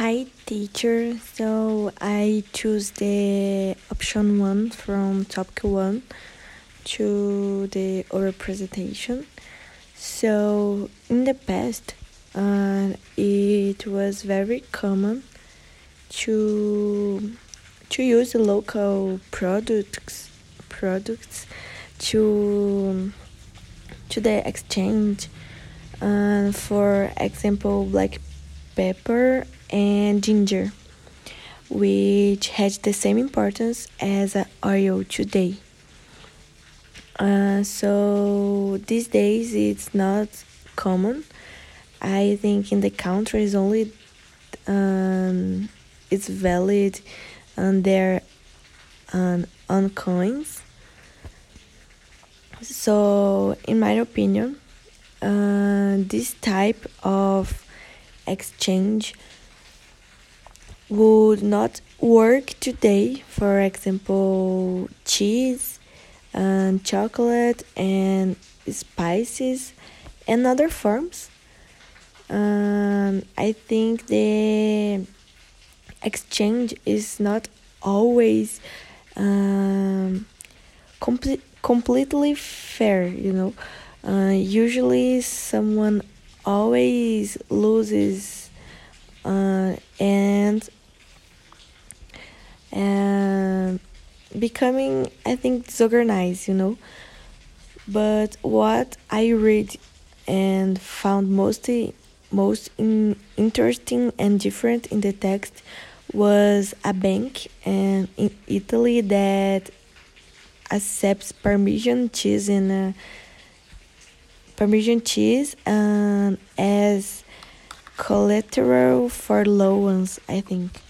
Hi teacher, so I choose the option one from topic one to the oral presentation. So in the past, uh, it was very common to to use local products products to to the exchange. Uh, for example, black pepper and ginger, which has the same importance as oil today. Uh, so these days it's not common. I think in the country is only um, it's valid on their um, on coins. So in my opinion, uh, this type of exchange would not work today. For example, cheese and chocolate and spices and other forms. Um, I think the exchange is not always um, complete, completely fair, you know. Uh, usually, someone always loses, uh, and and becoming I think disorganized, you know. But what I read and found mostly most in, interesting and different in the text was a bank and in Italy that accepts Parmesan cheese and uh, Parmesan cheese as collateral for loans, I think.